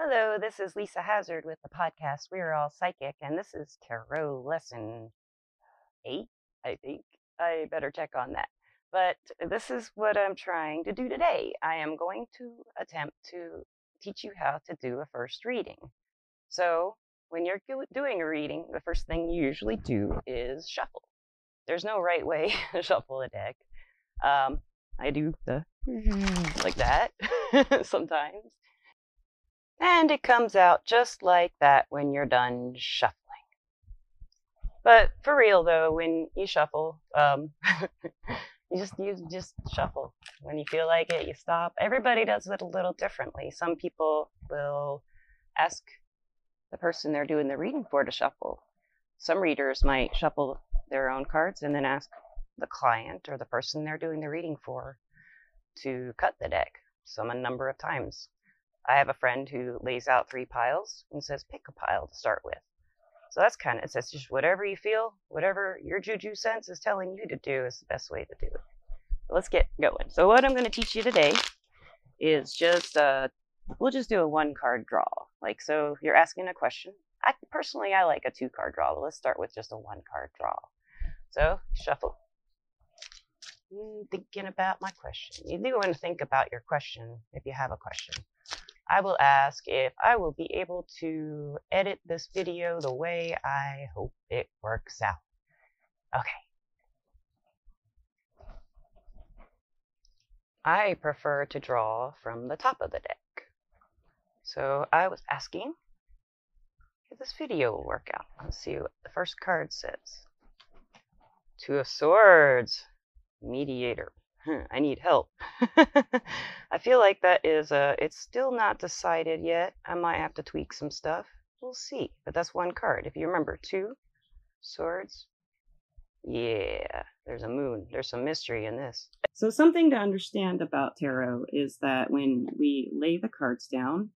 Hello, this is Lisa Hazard with the podcast We're All Psychic, and this is Tarot Lesson 8, I think. I better check on that. But this is what I'm trying to do today. I am going to attempt to teach you how to do a first reading. So, when you're doing a reading, the first thing you usually do is shuffle. There's no right way to shuffle a deck. Um, I do the like that sometimes. And it comes out just like that when you're done shuffling. But for real though, when you shuffle, um, you just you just shuffle. When you feel like it, you stop. Everybody does it a little differently. Some people will ask the person they're doing the reading for to shuffle. Some readers might shuffle their own cards and then ask the client or the person they're doing the reading for to cut the deck some a number of times. I have a friend who lays out three piles and says, pick a pile to start with. So that's kind of, it says just whatever you feel, whatever your juju sense is telling you to do is the best way to do it. let's get going. So what I'm going to teach you today is just, uh, we'll just do a one card draw. Like, so you're asking a question. I personally, I like a two card draw, but let's start with just a one card draw. So shuffle. Mm, thinking about my question. You do want to think about your question if you have a question. I will ask if I will be able to edit this video the way I hope it works out. Okay. I prefer to draw from the top of the deck. So I was asking if this video will work out. Let's see what the first card says. Two of Swords, Mediator. I need help. I feel like that is uh it's still not decided yet. I might have to tweak some stuff. We'll see. But that's one card. If you remember, two swords. Yeah, there's a moon. There's some mystery in this. So something to understand about tarot is that when we lay the cards down,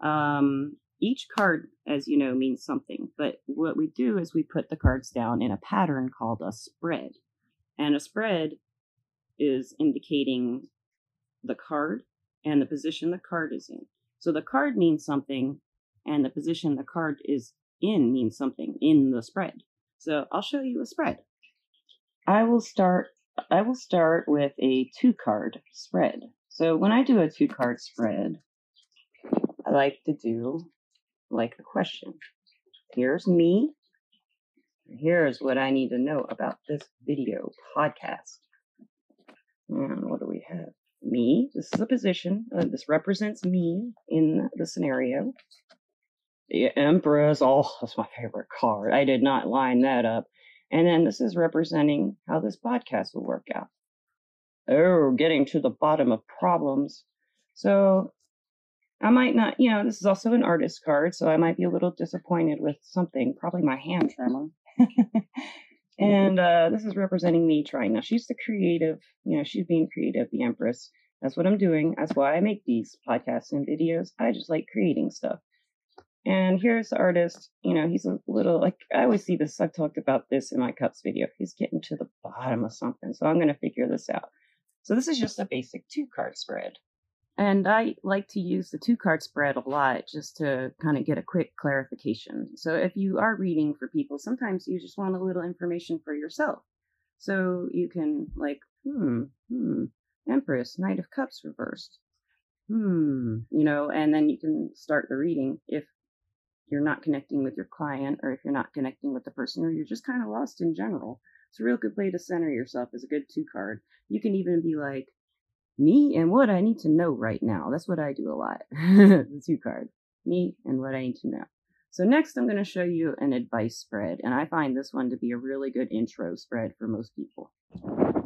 um each card, as you know, means something. But what we do is we put the cards down in a pattern called a spread. And a spread is indicating the card and the position the card is in. So the card means something, and the position the card is in means something in the spread. So I'll show you a spread. I will start I will start with a two card spread. So when I do a two card spread, I like to do like a question. Here's me. Here's what I need to know about this video podcast. And what do we have? Me. This is a position. Uh, this represents me in the scenario. The Empress. Oh, that's my favorite card. I did not line that up. And then this is representing how this podcast will work out. Oh, getting to the bottom of problems. So I might not, you know, this is also an artist card, so I might be a little disappointed with something, probably my hand trimmer. And uh, this is representing me trying. Now, she's the creative, you know, she's being creative, the Empress. That's what I'm doing. That's why I make these podcasts and videos. I just like creating stuff. And here's the artist, you know, he's a little like I always see this. I've talked about this in my cups video. He's getting to the bottom of something. So I'm going to figure this out. So this is just a basic two card spread. And I like to use the two card spread a lot just to kind of get a quick clarification. So if you are reading for people, sometimes you just want a little information for yourself. So you can like, hmm, hmm, Empress, Knight of Cups reversed. Hmm, you know, and then you can start the reading if you're not connecting with your client or if you're not connecting with the person or you're just kind of lost in general. It's a real good way to center yourself is a good two card. You can even be like, me and what I need to know right now. That's what I do a lot. the two card. Me and what I need to know. So next I'm going to show you an advice spread, and I find this one to be a really good intro spread for most people.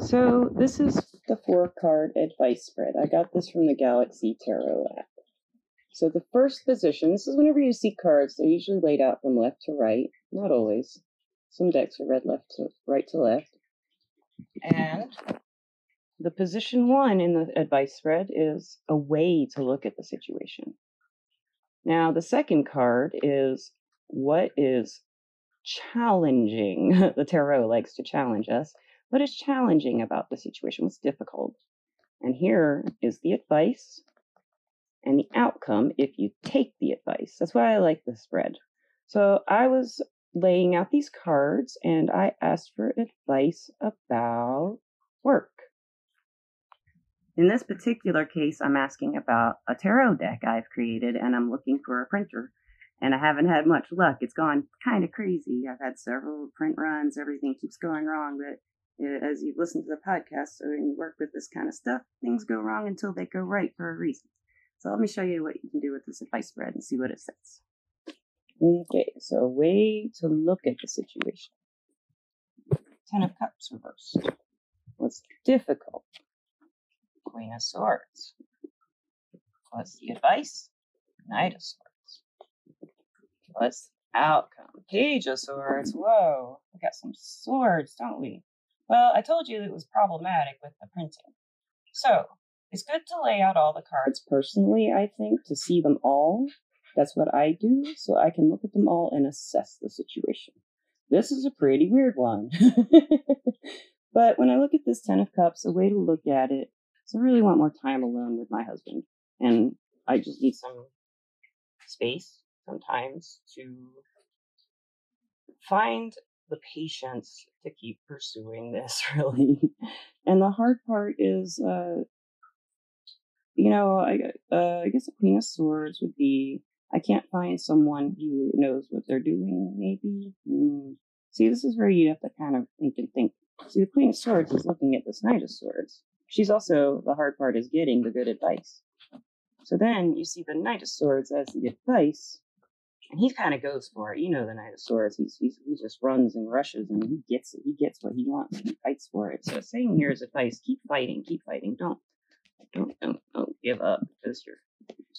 So this is the four card advice spread. I got this from the Galaxy Tarot app. So the first position, this is whenever you see cards, they're usually laid out from left to right. Not always. Some decks are read left to right to left. And the position one in the advice spread is a way to look at the situation. Now, the second card is what is challenging. the tarot likes to challenge us. What is challenging about the situation? What's difficult? And here is the advice. and the outcome if you take the advice. That's why I like the spread. So I was laying out these cards and I asked for advice about work. In this particular case, I'm asking about a tarot deck I've created and I'm looking for a printer. And I haven't had much luck. It's gone kind of crazy. I've had several print runs, everything keeps going wrong. But uh, as you've listened to the podcast and you work with this kind of stuff, things go wrong until they go right for a reason. So let me show you what you can do with this advice spread and see what it says. Okay, so a way to look at the situation. Ten of Cups reversed. What's difficult? Queen of Swords. What's the advice? Knight of Swords. What's the outcome? Page of Swords. Whoa, we got some swords, don't we? Well, I told you it was problematic with the printing. So, it's good to lay out all the cards personally, I think, to see them all. That's what I do, so I can look at them all and assess the situation. This is a pretty weird one. but when I look at this Ten of Cups, a way to look at it is I really want more time alone with my husband. And I just need some space sometimes to find the patience to keep pursuing this, really. and the hard part is, uh, you know, I, uh, I guess a Queen of Swords would be I can't find someone who knows what they're doing, maybe. Mm. See, this is where you have to kind of think and think. See, the Queen of Swords is looking at this Knight of Swords. She's also, the hard part is getting the good advice. So then you see the Knight of Swords as the advice, and he kind of goes for it. You know the Knight of Swords. He's, he's he just runs and rushes, and he gets it. He gets what he wants. He fights for it. So saying here is advice: keep fighting, keep fighting. Don't don't don't, don't give up because you're.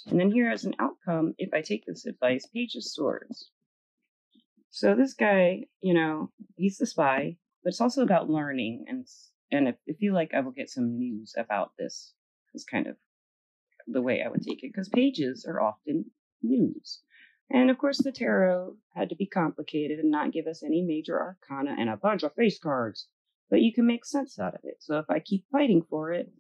And then here as an outcome, if I take this advice, Page of Swords. So this guy, you know, he's the spy, but it's also about learning, and and if, if you like, I will get some news about this. Is kind of the way I would take it because pages are often news. And of course, the tarot had to be complicated and not give us any major arcana and a bunch of face cards. But you can make sense out of it. So if I keep fighting for it,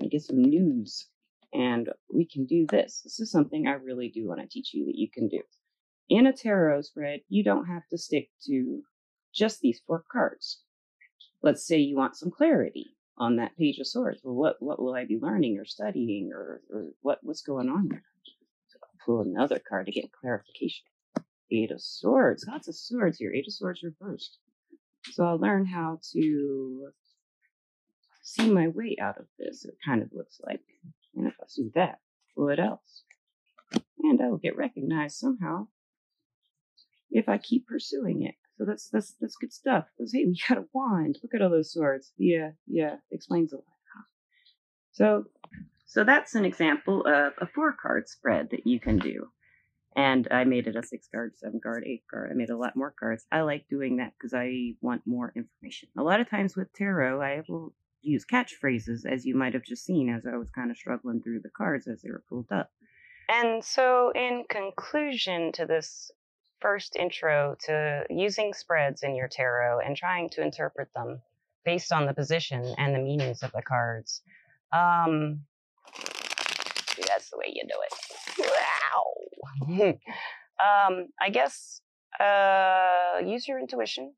I get some news. And we can do this. This is something I really do want to teach you that you can do. In a tarot spread, you don't have to stick to just these four cards. Let's say you want some clarity on that page of swords. Well, what, what will I be learning or studying or, or what, what's going on there? So I'll pull another card to get clarification. Eight of Swords. Lots of swords here. Eight of Swords reversed. So I'll learn how to see my way out of this, it kind of looks like. And if I see that, what else? And I will get recognized somehow if I keep pursuing it. So that's that's that's good stuff. Because hey, we got a wand. Look at all those swords. Yeah, yeah, explains a lot. So so that's an example of a four card spread that you can do. And I made it a six card, seven card, eight card. I made a lot more cards. I like doing that because I want more information. A lot of times with tarot, I will use catchphrases, as you might have just seen as I was kind of struggling through the cards as they were pulled up. And so, in conclusion to this first intro to using spreads in your tarot and trying to interpret them based on the position and the meanings of the cards, um, that's the way you do it. Wow. um, I guess uh, use your intuition.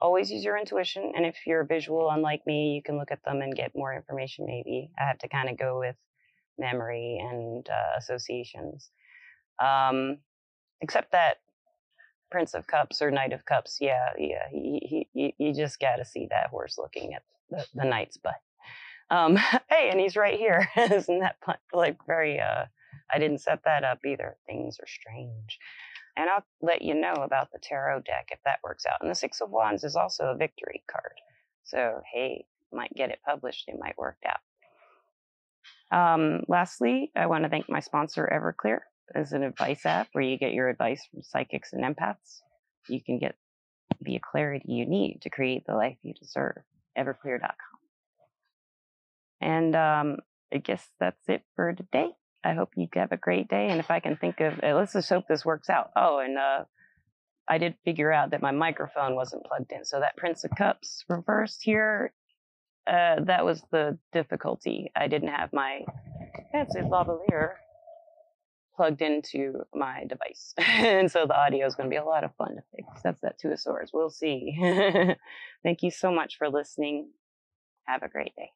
Always use your intuition. And if you're visual, unlike me, you can look at them and get more information, maybe. I have to kind of go with memory and uh, associations. Um, except that Prince of Cups or Knight of Cups, yeah, yeah, he, he, you just got to see that horse looking at the, the knight's butt. Um, hey, and he's right here. Isn't that like very, uh, I didn't set that up either. Things are strange. And I'll let you know about the tarot deck if that works out. And the Six of Wands is also a victory card. So, hey, might get it published. It might work out. Um, lastly, I want to thank my sponsor, Everclear. It's an advice app where you get your advice from psychics and empaths. You can get the clarity you need to create the life you deserve. Everclear.com. And um, I guess that's it for today. I hope you have a great day. And if I can think of, uh, let's just hope this works out. Oh, and uh, I did figure out that my microphone wasn't plugged in. So that Prince of Cups reversed here, uh, that was the difficulty. I didn't have my fancy lavalier plugged into my device. and so the audio is going to be a lot of fun to fix. That's that Two of Swords. We'll see. Thank you so much for listening. Have a great day.